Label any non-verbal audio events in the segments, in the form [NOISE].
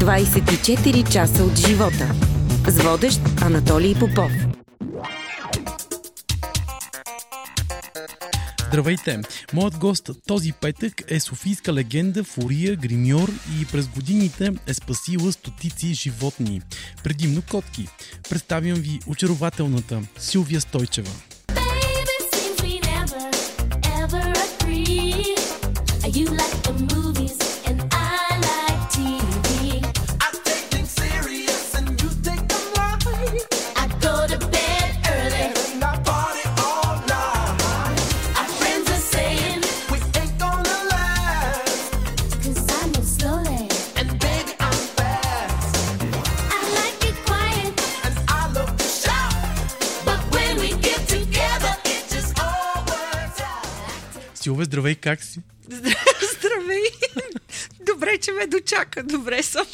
24 часа от живота. С водещ Анатолий Попов. Здравейте! Моят гост този петък е софийска легенда, фурия, гримьор и през годините е спасила стотици животни, предимно котки. Представям ви очарователната Силвия Стойчева. Baby, Силвия, здравей, как си? Здравей! Добре, че ме дочака. Добре съм.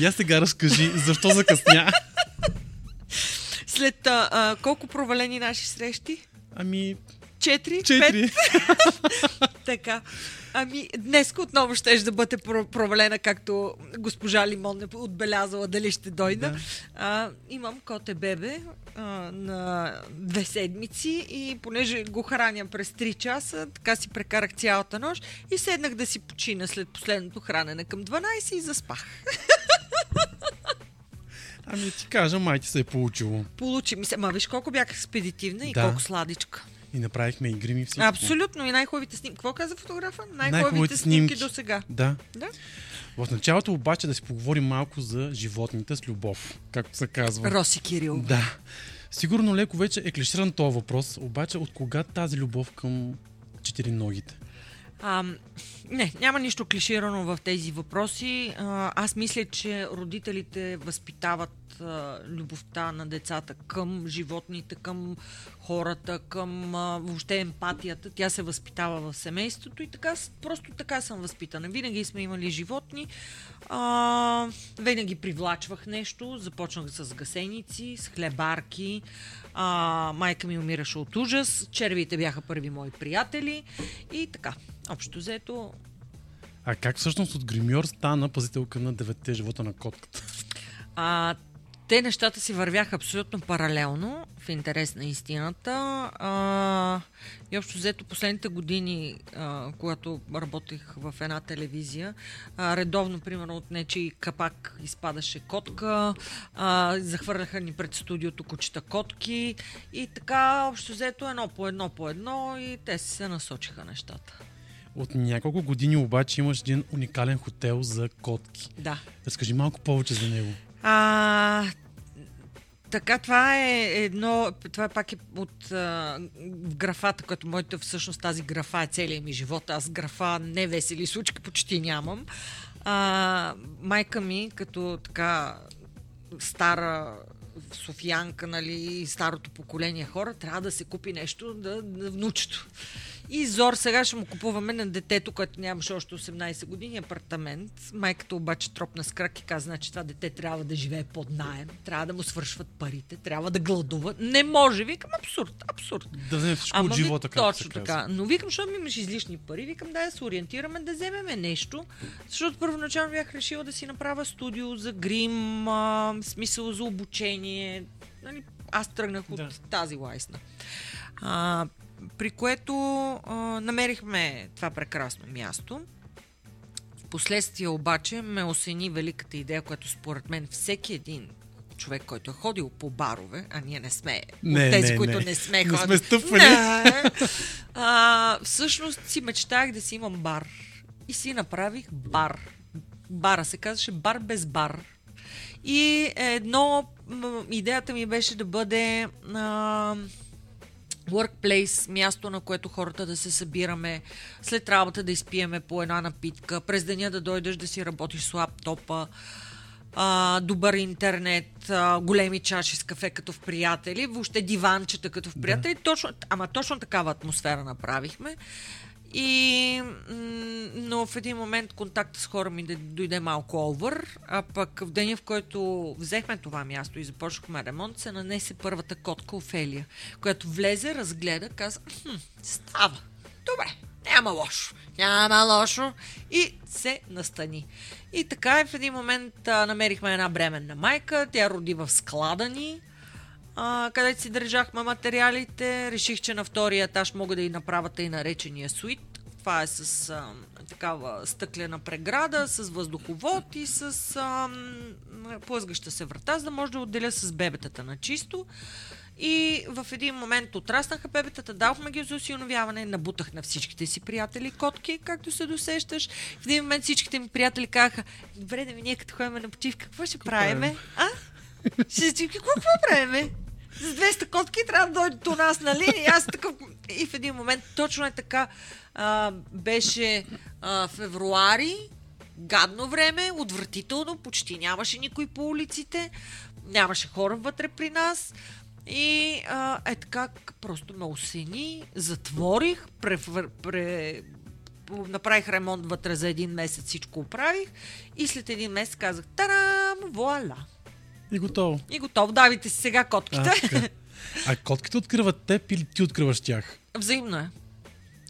И аз сега разкажи, защо закъсня? След а, а, колко провалени наши срещи? Ами, Четири? четири. [LAUGHS] Така. Ами, днес отново ще да бъде про- провалена, както госпожа Лимон е отбелязала дали ще дойда. Да. А, имам коте бебе а, на две седмици и понеже го храня през 3 часа, така си прекарах цялата нощ и седнах да си почина след последното хранене към 12 и заспах. Ами ти кажа, май ти се е получило. Получи ми се. Ма виж колко бях експедитивна и Да. колко сладичка. И направихме и грими всичко. Абсолютно. И най-хубавите снимки. Какво каза фотографа? Най-хубавите, Най-хубавите снимки, снимки. до сега. Да. Да? В началото обаче да си поговорим малко за животните с любов, както се казва. Роси Кирил. Да. Сигурно леко вече е клиширан този въпрос, обаче от кога тази любов към четириногите? А, не, няма нищо клиширано в тези въпроси. А, аз мисля, че родителите възпитават а, любовта на децата към животните, към хората, към а, въобще емпатията. Тя се възпитава в семейството и така, просто така съм възпитана. Винаги сме имали животни. А, винаги привлачвах нещо. Започнах с гасеници, с хлебарки. А, майка ми умираше от ужас. Червите бяха първи мои приятели. И така, общо взето, А как всъщност от гримьор стана пазителка на деветте живота на котката? А, те нещата си вървяха абсолютно паралелно, в интерес на истината. А, и общо взето последните години, а, когато работех в една телевизия, а, редовно, примерно, от нечи капак изпадаше котка, а, захвърляха ни пред студиото кучета котки и така, общо взето, едно по едно по едно и те си се насочиха нещата. От няколко години обаче имаш един уникален хотел за котки. Да. Разкажи малко повече за него. А, така, това е едно, това пак е от а, графата, като моята всъщност тази графа е целият ми живот. Аз графа невесели случки почти нямам. А, майка ми, като така стара софиянка, нали, старото поколение хора, трябва да се купи нещо да, да внучето. И Зор сега ще му купуваме на детето, което нямаше още 18 години, апартамент. Майката обаче тропна с крак и каза, значи това дете трябва да живее под найем, трябва да му свършват парите, трябва да гладува. Не може, викам, абсурд, абсурд. Да вземе всичко Ама от живота, както Точно така. казва. Но викам, защото ми имаш излишни пари, викам да я се ориентираме да вземеме нещо, защото първоначално бях решила да си направя студио за грим, а, смисъл за обучение. Нали, аз тръгнах от Да. тази лайсна. А, при което а, намерихме това прекрасно място. Впоследствие обаче ме осени великата идея, която според мен всеки един човек, който е ходил по барове, а ние не сме Не, от тези, не, които не. не сме Не ходили. сме стъпвали. Не. А, всъщност си мечтах да си имам бар. И си направих бар. Бара се казваше бар без бар. И едно, идеята ми беше да бъде а, workplace, място на което хората да се събираме, след работа да изпиеме по една напитка, през деня да дойдеш да си работиш с лаптопа, а, добър интернет, а, големи чаши с кафе като в приятели, въобще диванчета като в приятели. Точно, ама точно такава атмосфера направихме. И, но в един момент контакт с хора ми дойде малко овър, а пък в деня, в който взехме това място и започнахме ремонт, се нанесе първата котка Офелия, която влезе, разгледа, каза, хм, става. Добре, няма лошо, няма лошо. И се настани. И така в един момент а, намерихме една бременна майка, тя роди в склада ни, а, където си държахме материалите. Реших, че на втория етаж мога да и направя тъй наречения суит. Това е с а, такава стъклена преграда, с въздуховод и с а, плъзгаща се врата, за да може да отделя с бебетата на чисто. И в един момент отраснаха бебетата, дадохме ги за осиновяване, набутах на всичките си приятели котки, както се досещаш. В един момент всичките ми приятели казаха, добре да ми ние като ходим на почивка, какво ще правиме? А? Ще си какво, правиме? С 200 котки трябва да дойдат у нас, нали? И аз такъв... И в един момент, точно е така, а, беше а, февруари, гадно време, отвратително, почти нямаше никой по улиците, нямаше хора вътре при нас. И а, е така, просто ме осени, затворих, пре, пре, направих ремонт вътре за един месец, всичко оправих и след един месец казах, тарам, вуаля. И готово. И готово, давите си сега А, котките. така. а котките откриват теб или ти откриваш тях? Взаимно е.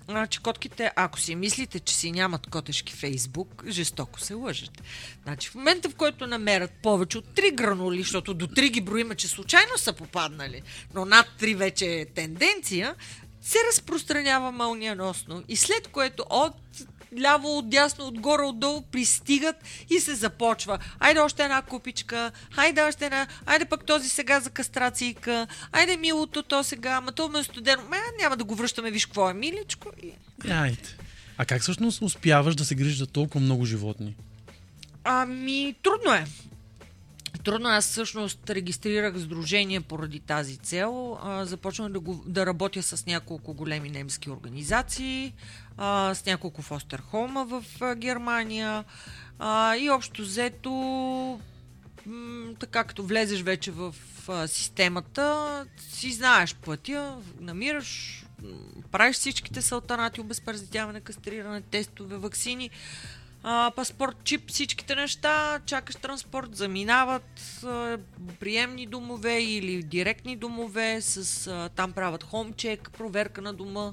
Значи котките, ако си мислите, че си нямат котешки фейсбук, жестоко се лъжете. Значи в момента, в който намерят повече от 3 гранули, защото до 3 ги броиме, че случайно са попаднали, но над 3 вече е тенденция, се разпространява мълниеносно. И след което от ляво, от дясно, отгоре, отдолу пристигат и се започва. Айде още една купичка, айде още една, айде пък този сега за кастрацийка, айде милото то сега, ама то ме е студено. Ме, няма да го връщаме, виж какво е миличко. И... Айде. А как всъщност успяваш да се грижиш за толкова много животни? Ами, трудно е. Трудно аз всъщност регистрирах сдружение поради тази цел. Започнах да, го, да работя с няколко големи немски организации, с няколко фостерхома в Германия. И общо взето, така като влезеш вече в системата, си знаеш пътя, намираш, правиш всичките салтанати, обезпаразитяване, кастриране, тестове, вакцини а, паспорт, чип, всичките неща, чакаш транспорт, заминават а, приемни домове или директни домове, с, а, там правят хомчек, проверка на дома.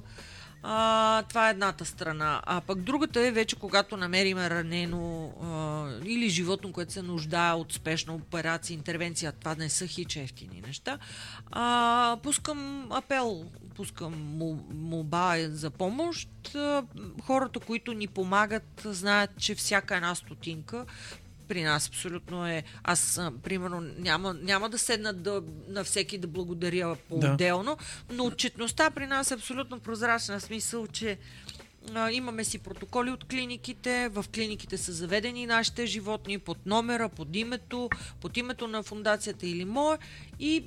А, това е едната страна. А пък другата е вече когато намериме ранено а, или животно, което се нуждае от спешна операция, интервенция, това не са хич ефтини неща, а, пускам апел, пускам мол- молба за помощ. А, Хората, които ни помагат, знаят, че всяка една стотинка при нас абсолютно е. Аз, а, примерно, няма, няма да седна да, на всеки да благодаря по-отделно, но отчетността при нас е абсолютно прозрачна, в смисъл, че а, имаме си протоколи от клиниките, в клиниките са заведени нашите животни под номера, под името, под името на фундацията или мое и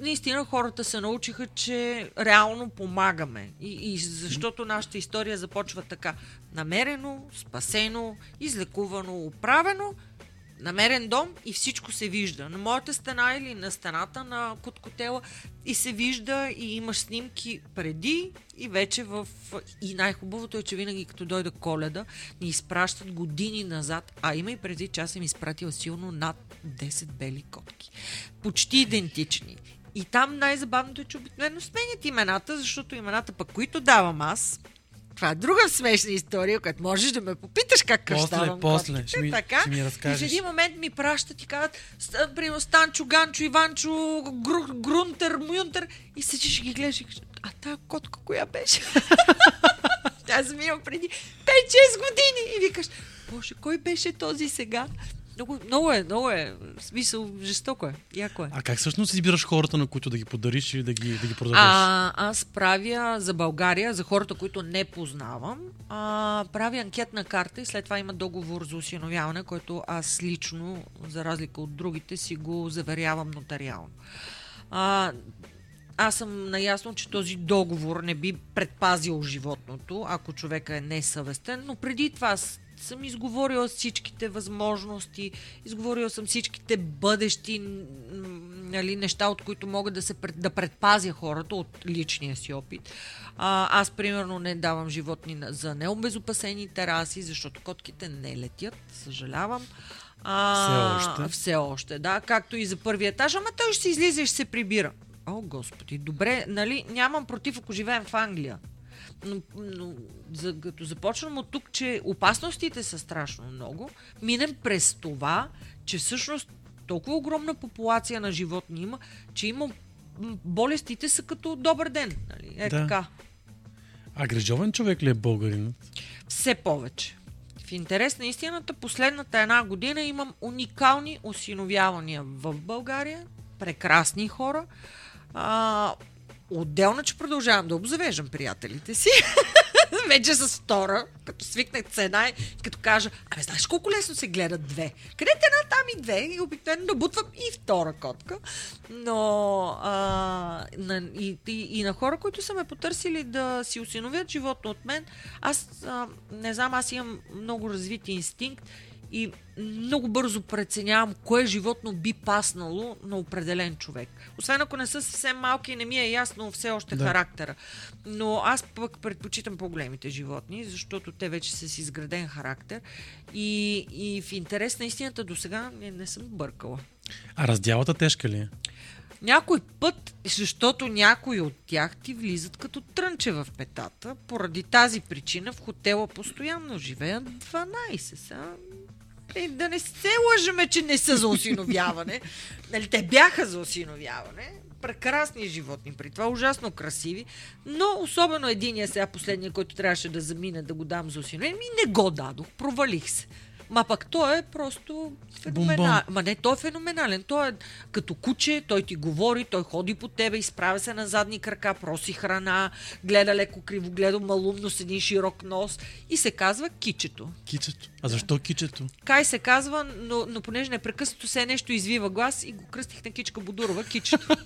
наистина хората се научиха, че реално помагаме. И, и защото нашата история започва така. Намерено, спасено, излекувано, оправено, намерен дом и всичко се вижда. На моята стена или на стената на Коткотела и се вижда и имаш снимки преди и вече в... И най-хубавото е, че винаги като дойда коледа ни изпращат години назад, а има и преди час съм изпратила силно над 10 бели котки. Почти идентични. И там най-забавното е, че обикновено сменят имената, защото имената пък, които давам аз, това е друга смешна история, която можеш да ме попиташ как кръщавам после, котките, ще ми- така. ще ми и в разкажеш. един момент ми пращат и казват, «Ст- примерно Станчо, Ганчо, Иванчо, Гру, Грунтер, Мюнтер и седиш и ги гледаш и кажеш, а тая котка коя беше? [LAUGHS] Тя съм имал преди 5-6 години и викаш, боже, кой беше този сега? Много, много е, много е. В смисъл, жестоко е. Яко е. А как всъщност избираш хората, на които да ги подариш или да ги, да ги продадеш? А, аз правя за България, за хората, които не познавам, а, правя анкетна карта и след това има договор за осиновяване, който аз лично, за разлика от другите, си го заверявам нотариално. А, аз съм наясно, че този договор не би предпазил животното, ако човека е несъвестен, но преди това съм изговорила всичките възможности, изговорила съм всичките бъдещи нали, неща, от които могат да, се, да предпазя хората от личния си опит. А, аз, примерно, не давам животни за необезопасени тераси, защото котките не летят, съжалявам. А, Все още. Все още, да. Както и за първия етаж, ама той ще се излиза и ще се прибира. О, господи, добре, нали, нямам против, ако живеем в Англия. Но, но за, като започнем от тук, че опасностите са страшно много, минем през това, че всъщност толкова огромна популация на животни има, че има болестите са като добър ден. Нали? Е Да. така. А грижовен човек ли е българинът? Все повече. В интерес на истината, последната една година имам уникални осиновявания в България. Прекрасни хора. А, отделно, че продължавам да обзавеждам приятелите си. [LAUGHS] Вече с втора, като свикнах цена и като кажа, абе знаеш колко лесно се гледат две. Къде една, там и две и обикновено набутвам и втора котка. Но а, на, и, и, и на хора, които са ме потърсили да си осиновят животно от мен, аз а, не знам, аз имам много развит инстинкт и много бързо преценявам кое животно би паснало на определен човек. Освен ако не са съвсем малки и не ми е ясно все още Да. характера. Но аз пък предпочитам по-големите животни, защото те вече са с изграден характер. И, и в интерес на истината до сега не, не съм бъркала. А раздялата тежка ли е? Някой път, защото някои от тях ти влизат като трънче в петата, поради тази причина в хотела постоянно живеят 12. Са... Е, да не се лъжеме, че не са за осиновяване. [LAUGHS] нали, те бяха за осиновяване. Прекрасни животни, при това ужасно красиви, но особено единия сега, последния, който трябваше да замине да го дам за осиновяване, ми не го дадох, провалих се. Ма пък той е просто феноменален. Ма не, той е феноменален. Той е като куче, той ти говори, той ходи по тебе, изправя се на задни крака, проси храна, гледа леко кривогледо, малумно с един широк нос и се казва кичето. Кичето. А защо кичето? Кай се казва, но, но понеже непрекъснато се нещо извива глас и го кръстих на Кичка Будурова, кичето.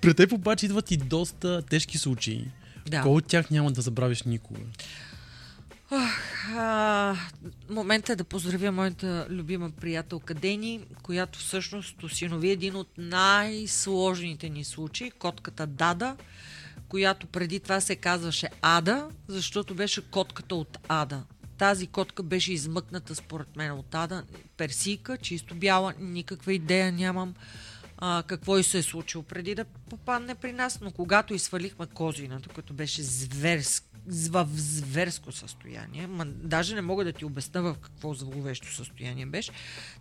При теб обаче идват и доста тежки случаи. Да. Кой от тях няма да забравиш никога? А, момента е да поздравя моята любима приятелка Дени, която всъщност осинови един от най-сложните ни случаи, котката Дада, която преди това се казваше Ада, защото беше котката от Ада. Тази котка беше измъкната според мен от Ада. Персийка, чисто бяла, никаква идея нямам а, какво и се е случило преди да попадне при нас, но когато изсвалихме козината, което беше зверск, в зверско състояние, ма, даже не мога да ти обясна в какво зловещо състояние беше,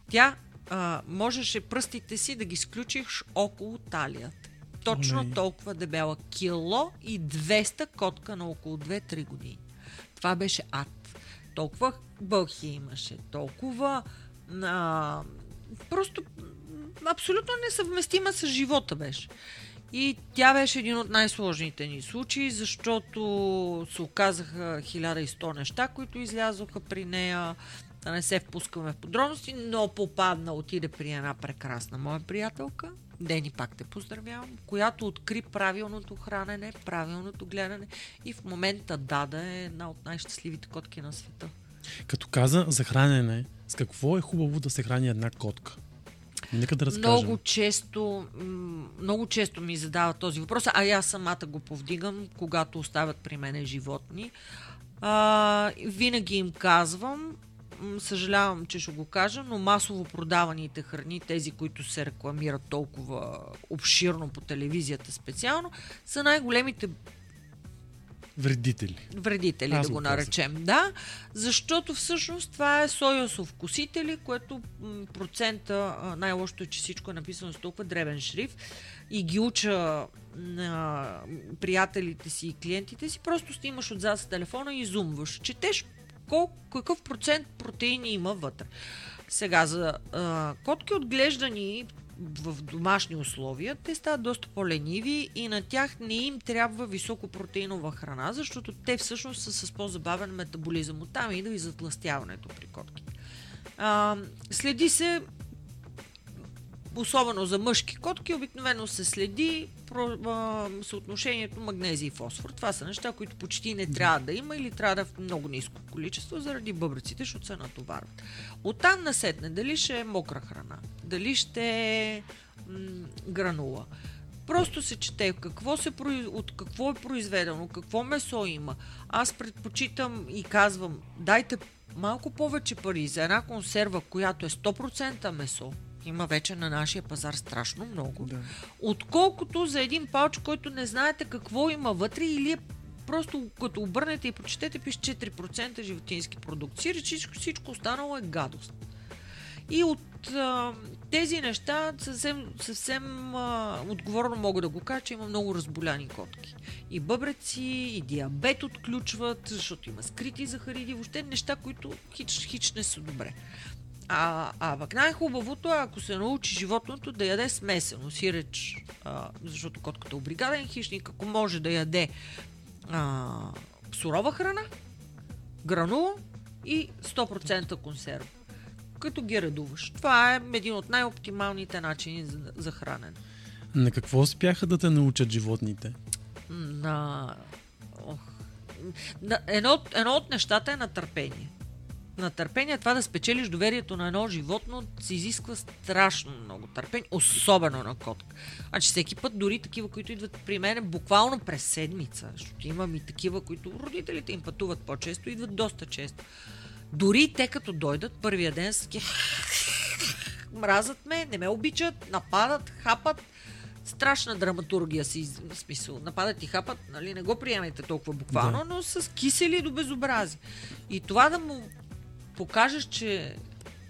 тя а, можеше пръстите си да ги сключиш около талията. Точно Олей. толкова дебела. Кило и 200 котка на около 2-3 години. Това беше ад. Толкова бълхи имаше, толкова а, просто абсолютно несъвместима с живота беше. И тя беше един от най-сложните ни случаи, защото се оказаха 1100 неща, които излязоха при нея. Да не се впускаме в подробности, но попадна, отиде при една прекрасна моя приятелка, Дени пак те поздравявам, която откри правилното хранене, правилното гледане и в момента Дада е една от най-щастливите котки на света. Като каза за хранене, с какво е хубаво да се храни една котка? Нека да разкажем. Много често, много често ми задават този въпрос, а аз самата го повдигам, когато оставят при мене животни. А, винаги им казвам, съжалявам, че ще го кажа, но масово продаваните храни, тези, които се рекламират толкова обширно по телевизията специално, са най-големите Вредители. вредители, Аз да го казах. наречем. Да, защото всъщност това е соясов вкусители, което процента, най-лошото е, че всичко е написано с толкова дребен шрифт и ги уча на приятелите си и клиентите си, просто снимаш отзад с телефона и зумваш. Четеш колко, какъв процент протеини има вътре. Сега, за а, котки отглеждани в домашни условия, те стават доста по-лениви и на тях не им трябва високопротеинова храна, защото те всъщност са с по-забавен метаболизъм. Оттам идва и затластяването при котките. Следи се особено за мъжки котки, обикновено се следи про, а, съотношението магнезия и фосфор. Това са неща, които почти не трябва да има или трябва да е в много ниско количество заради бъбреците, защото се натоварват. Оттам насетне, дали ще е мокра храна, дали ще е м- гранула. Просто се чете какво се, от какво е произведено, какво месо има. Аз предпочитам и казвам, дайте малко повече пари за една консерва, която е 100% месо, Има вече на нашия пазар страшно много. Да. Отколкото за един пауч, който не знаете какво има вътре или е просто като обърнете и прочетете, пише 4% животински продукти. Сиреч всичко, всичко останало е гадост. И от а, тези неща съвсем, съвсем а, отговорно мога да го кажа, че има много разболяни котки. И бъбреци, и диабет отключват, защото има скрити захариди, въобще неща, които хич, хич не са добре. А, а пък най-хубавото е, ако се научи животното да яде смесено, сиреч, а, защото котката е обригаден хищник, ако може да яде а, сурова храна, гранула и 100% консерва. Като ги редуваш. Това е един от най-оптималните начини за, за хранене. На какво успяха да те научат животните? На... Ох. на едно, от- едно от нещата е на търпение. На търпение това да спечелиш доверието на едно животно се изисква страшно много търпение, особено на котка. Значи всеки път, дори такива, които идват при мен буквално през седмица, защото имам и такива, които родителите им пътуват по-често, идват доста често. Дори те като дойдат първия ден са мразят ме, не ме обичат, нападат, хапат. Страшна драматургия си, в смисъл. Нападат и хапат, нали, не го приемайте толкова буквално, Да. но с кисели до безобрази. И това да му покажеш, че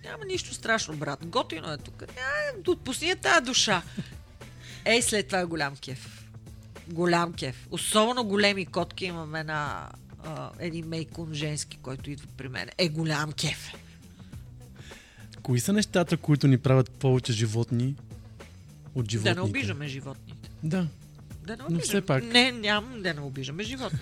няма нищо страшно, брат. Готино е тук. Няма, отпусни я тази душа. Ей, след това е голям кеф. Голям кеф. Особено големи котки имаме една а, един мейкун женски, който идва при мен. Е, голям кеф. Кои са нещата, които ни правят повече животни от Да животните? не обиждаме животните. Да. Да не Но обиждаме. все пак. Не, нямам да не обиждаме животни.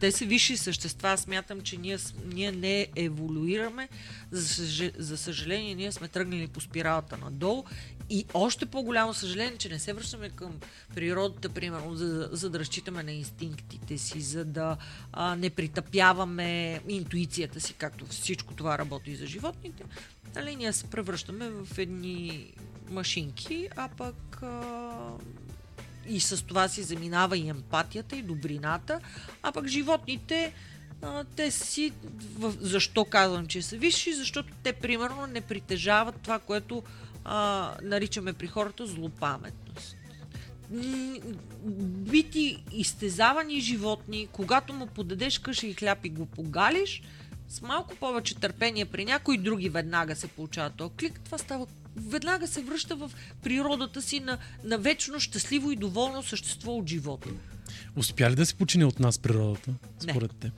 Те са висши същества. Смятам, че ние, ние не еволюираме. За, за съжаление, ние сме тръгнали по спиралата надолу. И още по-голямо съжаление, че не се връщаме към природата, примерно, за, за да разчитаме на инстинктите си, за да а, не притъпяваме интуицията си, както всичко това работи за животните. Нали, ние се превръщаме в едни машинки, а пък а, и с това си заминава и емпатията, и добрината, а пък животните, те си... Защо казвам, че са висши? Защото те, примерно, не притежават това, което а, наричаме при хората злопаметност. Бити изтезавани животни, когато му подадеш къша и хляб и го погалиш, с малко повече търпение при някои други веднага се получава този клик, това става веднага се връща в природата си на, на вечно щастливо и доволно същество от живота. Успя ли да се почине от нас природата, Не. според теб?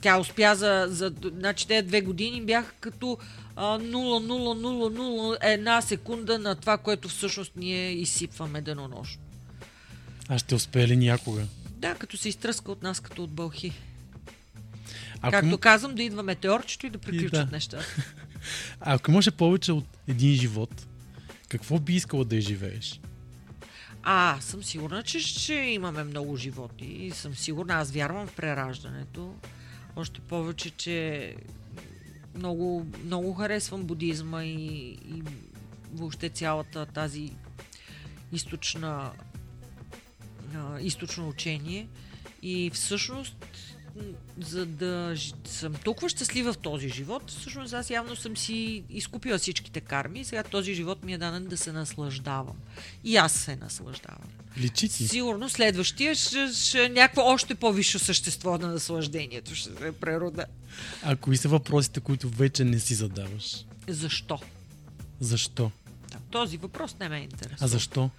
Тя успя за, за значи те две години бяха като а, 0,0001 секунда на това, което всъщност ние изсипваме денонощно. А ще успее ли някога? Да, като се изтръска от нас като от бълхи. Ако, Както казвам, да идва метеорчето и да приключат да. нещата. [LAUGHS] ако имаше повече от един живот, какво би искала да изживееш? А, съм сигурна, че ще имаме много животи. И съм сигурна, аз вярвам в прераждането. Още повече, че много, много харесвам будизма и, и въобще цялата тази източна, а, източно учение. И всъщност, за да съм толкова щастлива в този живот, всъщност аз явно съм си изкупила всичките карми и сега този живот ми е даден да се наслаждавам. И аз се наслаждавам. Личи ти. Сигурно следващия ще, ще някакво още по-висше същество на наслаждението. Ще се прерода. А кои са въпросите, които вече не си задаваш? Защо? Защо? Да, Този въпрос не ме е интересен. А защо?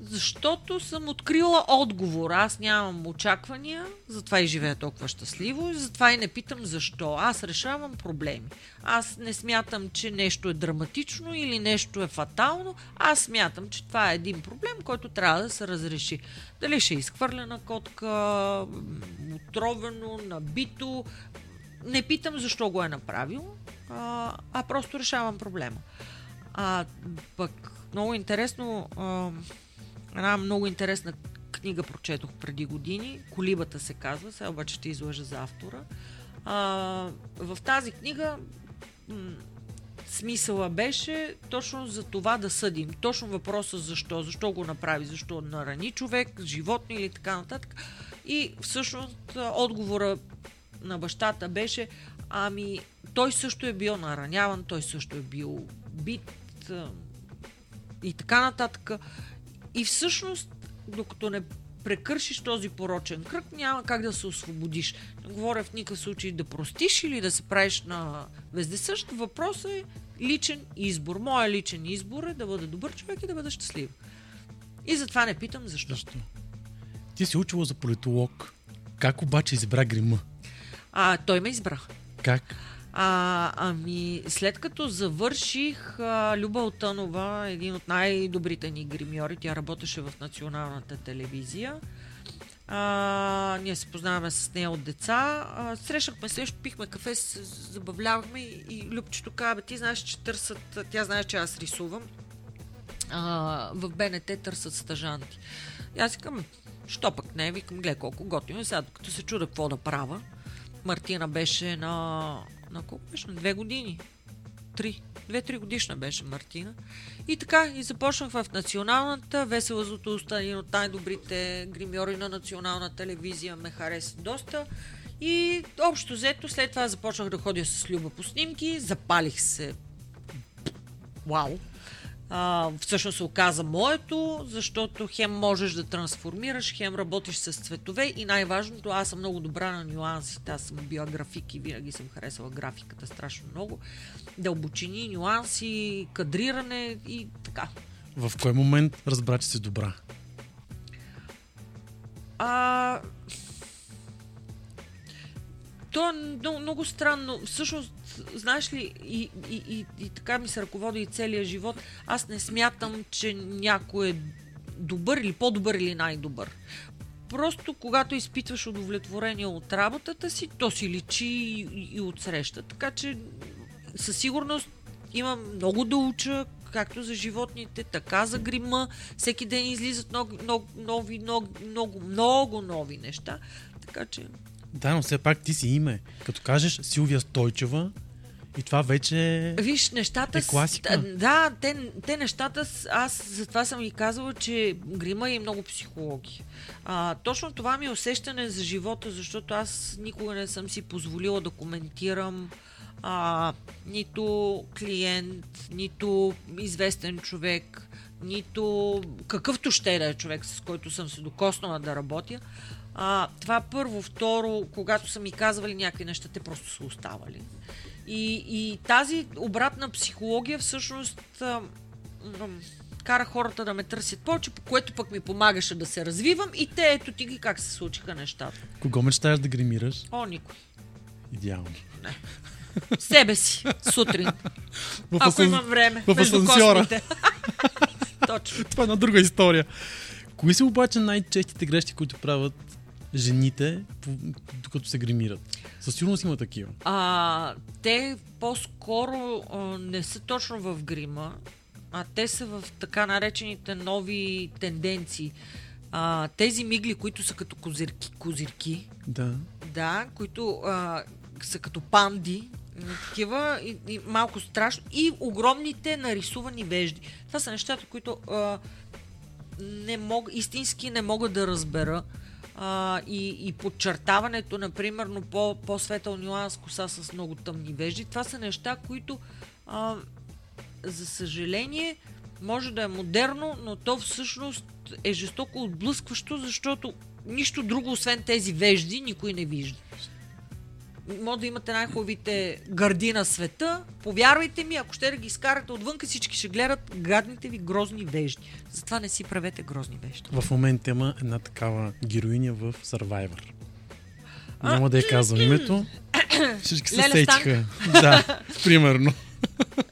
Защото съм открила отговор. Аз нямам очаквания, затова и живея толкова щастливо и затова и не питам защо. Аз решавам проблеми. Аз не смятам, че нещо е драматично или нещо е фатално. Аз смятам, че това е един проблем, който трябва да се разреши. Дали ще е изхвърлена котка, отровено, набито. Не питам защо го е направил, а, а просто решавам проблема. А пък много интересно, а, една много интересна книга прочетох преди години. Колибата се казва, сега обаче ще излъжа за автора. А, в тази книга м, смисъла беше точно за това да съдим. Точно въпроса защо, защо го направи, защо нарани човек, животни или така нататък. И всъщност отговора на бащата беше, ами той също е бил нараняван, той също е бил бит, и така нататък. И всъщност, докато не прекършиш този порочен кръг, няма как да се освободиш. Не говоря в никакъв случай да простиш или да се правиш на вездесъщ. Въпросът е личен избор. Моя личен избор е да бъда добър човек и да бъда щастлив. И затова не питам защо. Защо? Ти си учила за политолог. Как обаче избра грима? А, той ме избра. Как? А, ами, след като завърших, а, Люба Отънова, един от най-добрите ни гримьори, тя работеше в националната телевизия. А, ние се познаваме с нея от деца. А, срещахме се, пихме кафе, се забавлявахме и, Любчето каза, ти знаеш, че търсят, тя знае, че аз рисувам. А, в БНТ търсят стъжанти. И аз викам, що пък не, викам, гледай колко готино. И сега, като се чуда какво да правя, Мартина беше на, на колко беше? Две години. Три. Две-три годишна беше Мартина. И така, и започнах в националната. Весела Златоуста, един от най-добрите гримьори на национална телевизия, ме хареса доста. И общо взето, след това започнах да ходя с Люба по снимки, запалих се. Вау! А, всъщност се оказа моето, защото хем можеш да трансформираш, хем работиш с цветове и най-важното, аз съм много добра на нюансите. Аз съм била график и винаги съм харесала графиката страшно много. Дълбочини, нюанси, кадриране и така. В кой момент разбра, че си добра? А... То е много, много странно. Всъщност, знаеш ли, и, и, и, и така ми се ръководи и целият живот. Аз не смятам, че някой е добър или по-добър или най-добър. Просто когато изпитваш удовлетворение от работата си, то си личи и, и от среща. Така че със сигурност имам много да уча, както за животните, така за грима. Всеки ден излизат много, много, нови, много, много, много нови неща. Така че Да, но все пак ти си име. Като кажеш Силвия Стойчева, и това вече Виж, нещата... Е с- класика. т- Да, те, те нещата... с- Аз затова съм и казала, че грима е много психология. А, точно това ми е усещане за живота, защото аз никога не съм си позволила да коментирам а, нито клиент, нито известен човек, нито какъвто ще да е човек, с който съм се докоснала да работя. А, това първо. Второ, когато са ми казвали някакви неща, те просто са оставали. И, и тази обратна психология всъщност а, кара хората да ме търсят повече, по което пък ми помагаше да се развивам и те ето ти ги как се случиха нещата. кого мечтаеш да гримираш? О, никой. Идеално. Себе си, сутрин. [LAUGHS] В, Ако имам време. в между космите. [LAUGHS] Точно. Това е една друга история. Кои са обаче най-честите грешки, които правят жените, докато се гримират? Със сигурност има такива. А, те по-скоро а, не са точно в грима, а те са в така наречените нови тенденции. А, тези мигли, които са като козирки, козирки Да. да, които а, са като панди, м, такива и, и малко страшно, и огромните нарисувани вежди. Това са нещата, които а, не мог, истински не мога да разбера. А, и, и подчертаването, например, на по, по-светъл нюанс коса с много тъмни вежди. Това са неща, които, а, за съжаление, може да е модерно, но то всъщност е жестоко отблъскващо, защото нищо друго, освен тези вежди, никой не вижда. Може да имате най-хубавите гърди на света. Повярвайте ми, ако ще да ги изкарате отвън, всички ще гледат гадните ви грозни вежди. Затова не си правете грозни вежди. В момента има една такава героиня в Survivor. Няма да я казвам името. Всички се сетиха. Да, примерно.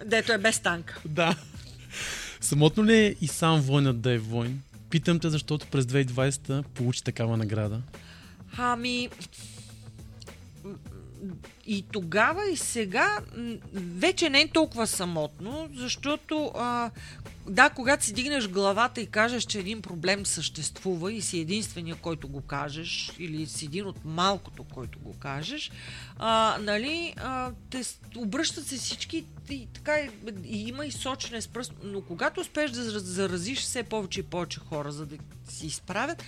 Дето е без танка. Да. Самотно ли е и сам войнат да е войн? Питам те, защото през 2020 получи такава награда. Ами, и тогава и сега вече не е толкова самотно, защото а, да, когато си дигнеш главата и кажеш, че един проблем съществува и си единствения, който го кажеш, или си един от малкото, който го кажеш, а, нали, а, те обръщат се всички и така и, и има и сочене с пръст, но когато успееш да зар- заразиш все повече и повече хора, за да си изправят,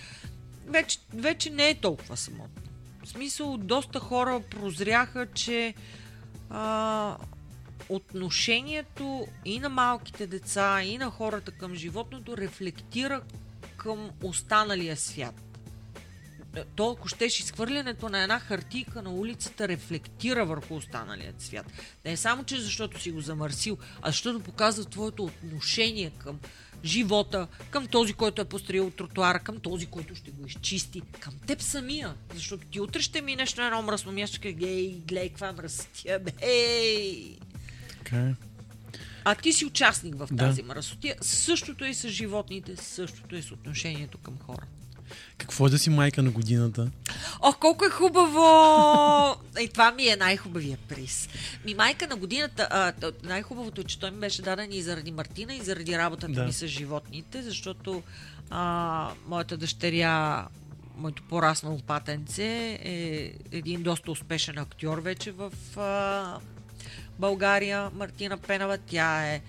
вече, вече не е толкова самотно. В смисъл, доста хора прозряха, че а, отношението и на малките деца, и на хората към животното рефлектира към останалия свят. То, ако щеш, изхвърлянето на една хартийка на улицата рефлектира върху останалия свят. Не е само, че защото си го замърсил, а защото показва твоето отношение към живота, към този, който е построил тротуара, към този, който ще го изчисти, към теб самия. Защото ти утре ще минеш на едно мръсно място, гей, гледай каква мръсотия, бе, ей! Така е. А ти си участник в Да. тази мръсотия. Същото е и с животните, същото е с отношението към хора. Какво е да си майка на годината? О, колко е хубаво! Ей, това ми е най-хубавия приз. Ми майка на годината, а, най-хубавото е, че той ми беше даден и заради Мартина, и заради работата Да. ми с животните, защото а, моята дъщеря, моето пораснало патенце е един доста успешен актьор вече в а, България, Мартина Пенава. Тя е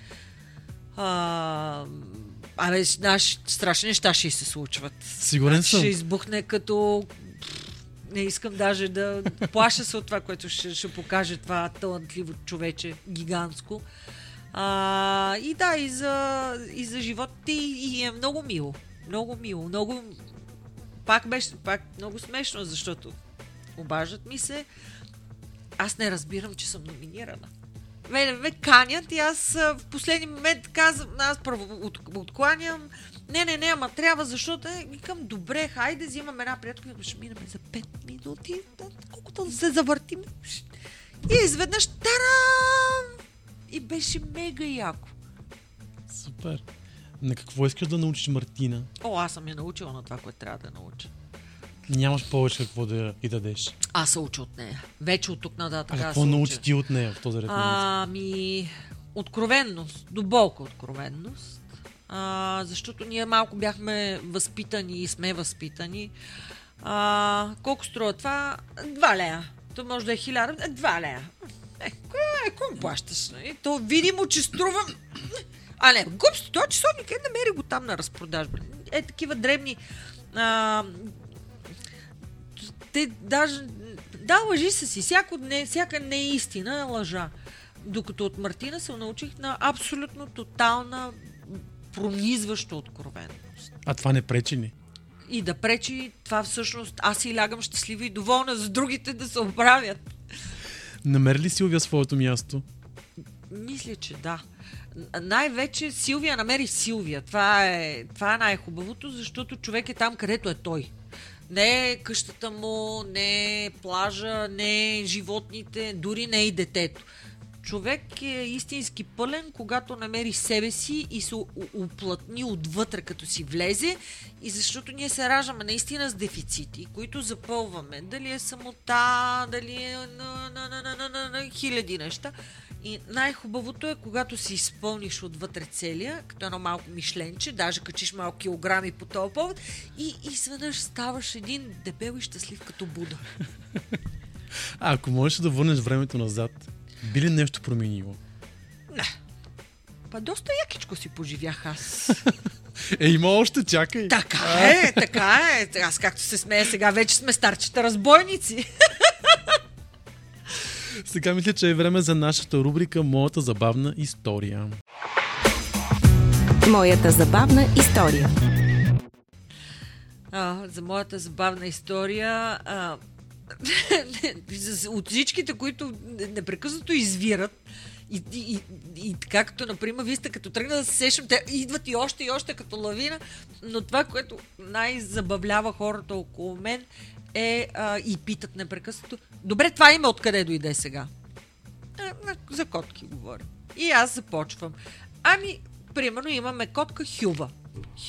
а, Абе, знаеш, страшни неща ще се случват. Сигурен Значи съм. Ще избухне като... Не искам даже да плаша се от това, което ще, ще покаже това талантливо човече, гигантско. А, и да, и за, и за живота и, и е много мило. Много мило. Много... Пак беше пак много смешно, защото обаждат ми се. Аз не разбирам, че съм номинирана. Мене ме канят и аз в последния момент казвам, аз първо от, откланям. Не, не, не, ама трябва, защото е, викам, добре, хайде, взимам една приятелка, ще минем за 5 минути, колкото да се завъртим. И изведнъж, тарам! И беше мега яко. Супер. На какво искаш да научиш Мартина? О, аз съм я научила на това, което трябва да науча. Нямаш повече какво да и дадеш. Аз се уча от нея. Вече от тук нататък. А какво научи ти от нея в този ред? Ами, откровенност, дълбока откровенност. А, защото ние малко бяхме възпитани и сме възпитани. А, колко струва това? Два лея. То може да е хиляда. Е, Два лея. Е, какво ми плащаш? нали? То видимо, че струва... А не, глупство, този часовник е, намери го там на разпродажба. Е, такива дребни... А, те даже... Да, лъжи са си. Всяко не, всяка неистина е лъжа. Докато от Мартина се научих на абсолютно тотална пронизваща откровенност. А това не пречи ли? И да пречи това всъщност аз си лягам щастлива и доволна за другите да се оправят. Намери ли Силвия своето място? Мисля, че да. Най-вече Силвия намери Силвия. Това е, това е най-хубавото, защото човек е там, където е той. Не къщата му, не плажа, не животните, дори не и детето. Човек е истински пълен, когато намери себе си и се уплътни отвътре, като си влезе. И защото ние се раждаме наистина с дефицити, които запълваме. Дали е самота, дали е на, на, на, на, на, на, на хиляди неща. И най-хубавото е, когато си изпълниш отвътре целия, като едно малко мишленче, даже качиш малко килограми по този повод и изведнъж ставаш един дебел и щастлив като Буда. А ако можеш да върнеш времето назад, би ли нещо променило? Па доста якичко си поживях аз. [LAUGHS] Е, има още, чакай. така е, така е. Аз както се смея сега, вече сме старчета разбойници. [LAUGHS] Сега мисля, че е време за нашата рубрика Моята забавна история. Моята забавна история. а, за моята забавна история. А, [LAUGHS] от всичките, които непрекъснато извират, и, и, и, и така например, вие сте като тръгна да се сещам, те идват и още и още като лавина, но това, което най-забавлява хората около мен е а, и питат непрекъснато, добре, това име откъде дойде сега? А, за котки говоря. И аз започвам. Ами, примерно имаме котка Хюва.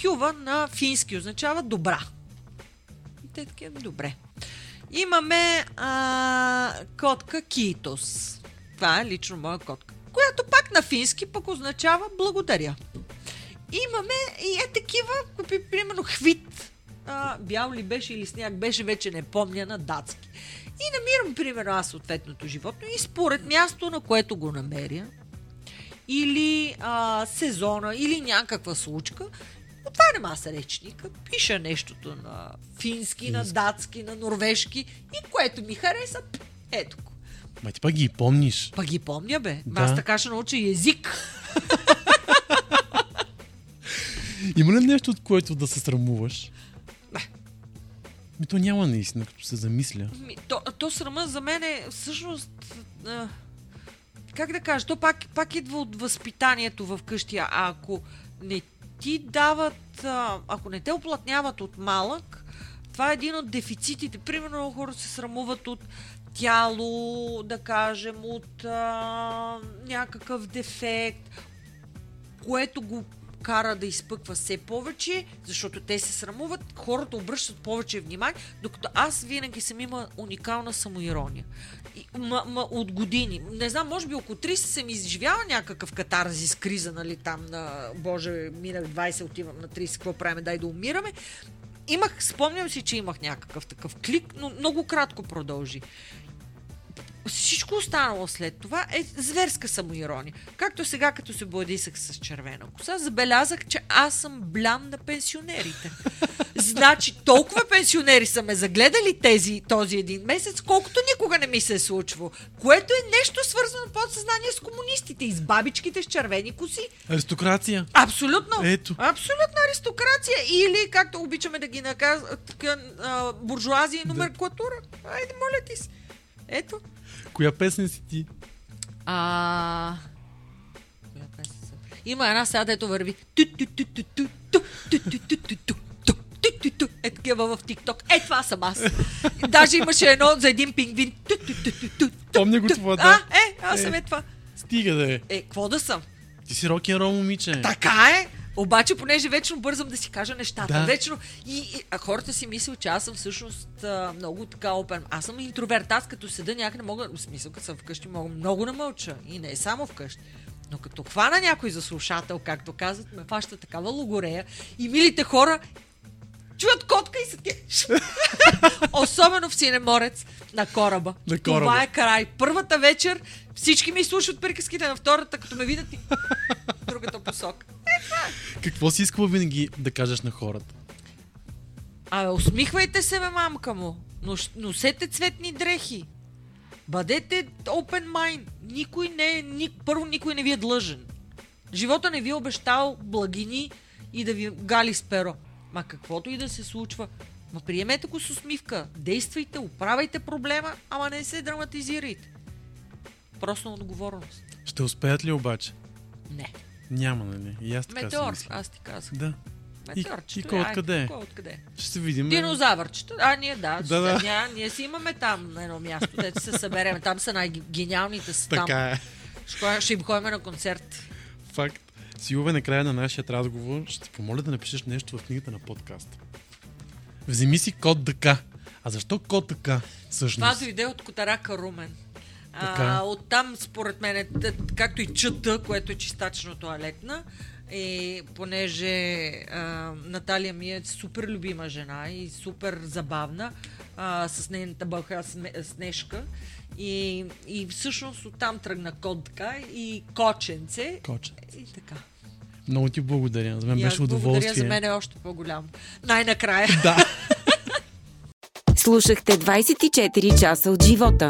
Хюва на фински означава добра. И те такива, добре. Имаме а, котка Китос. Това е лично моя котка. Която пак на фински пък означава благодаря. Имаме и е такива, купи, примерно хвит. А, бял ли беше или сняг беше, вече не помня на датски. И намирам, примерно, аз съответното животно и според място, на което го намеря, или а, сезона, или някаква случка, отварям аз речника, пиша нещото на фински, на датски, на норвежки и което ми хареса, ето го. Ма ти пак ги помниш. Па ги помня, бе. Да. Аз така ще науча език. [LAUGHS] Има ли нещо, от което да се срамуваш? Не. Ми то няма наистина, като се замисля. Ми, То, то срама за мен е всъщност... А, как да кажа, то пак, пак идва от възпитанието в къщи. А ако не ти дават, ако не те оплътняват от малък, това е един от дефицитите. Примерно хора се срамуват от тяло, да кажем, от а, някакъв дефект, което го кара да изпъква все повече, защото те се срамуват, хората обръщат повече внимание, докато аз винаги съм има уникална самоирония. И, ма, ма, от години. Не знам, може би около 30 съм изживяла някакъв катарзис, криза, нали, там на, боже, минах 20, отивам на 30, какво правим, дай да умираме. Имах, спомням си, че имах някакъв такъв клик, но много кратко продължи. Всичко останало след това е зверска самоирония. Както сега, като се бладисах с червена коса, забелязах, че аз съм блян на пенсионерите. [LAUGHS] Значи, толкова пенсионери са ме загледали тези, този един месец, колкото никога не ми се е случвало. Което е нещо свързано под съзнание с комунистите и с бабичките с червени коси. Аристокрация. Абсолютно. Ето. Абсолютна аристокрация. Или, както обичаме да ги наказват, буржуазия и номенклатура. Айде, моля ти се. Ето. Коя песен си ти? А... Коя песен съм? Има една сега, дето върви. Е такива в ТикТок. Е, това съм аз. Даже имаше едно за един пингвин. Помня го това, А, да. е, аз съм Е. е това. Стига да е. Е, какво да съм? Ти си рок н момиче. Така е. Обаче, понеже вечно бързам да си кажа нещата. Да. Вечно. И, и а хората си мислят, че аз съм всъщност а, много така опен. Аз съм интроверт. Аз като седа някъде мога, в смисъл, като съм вкъщи, мога много да мълча. И не е само вкъщи. Но като хвана някой за слушател, както казват, ме фаща такава логорея. И милите хора чуят котка и са ти. [LAUGHS] Особено в Синеморец на кораба. На кораба. Това е край. Първата вечер всички ми слушат приказките на втората, като ме видят и другата посока. Какво си искала винаги да кажеш на хората? Абе, усмихвайте се, бе, мамка му. Нос, носете цветни дрехи. Бъдете open mind. Никой не е, ни, първо никой не ви е длъжен. Живота не ви е обещал благини и да ви гали с перо. Ма каквото и да се случва, ма приемете го с усмивка. Действайте, оправяйте проблема, ама не се драматизирайте. Просто отговорност. Ще успеят ли обаче? Не. Няма, нали? И аз така си Метеор, аз ти казах. Да. И, Метеорчето. и кой откъде е? Кой откъде? Ще се видим. Динозавърчета. А, ние да. Да, да, да. Ня, ние си имаме там на едно място, дето се съберем. Там са най-гениалните там. Така е. Ще, ще им ходим на концерт. Факт. Силове, накрая на нашия разговор ще те помоля да напишеш нещо в книгата на подкаста. Вземи си код така. А защо код така? Това Всъщност. дойде от Котарака Румен. Така. А, оттам, според мен, е, както и чъта, което е чистачно туалетна, и понеже а, Наталия ми е супер любима жена и супер забавна, а, с нейната бълха Сне- Снежка. И, и всъщност оттам тръгна код така и коченце. Коче. И така. Много ти благодаря. За мен беше удоволствие. Благодаря, за мен е още по-голямо. Най-накрая. Да. [LAUGHS] Слушахте 24 часа от живота.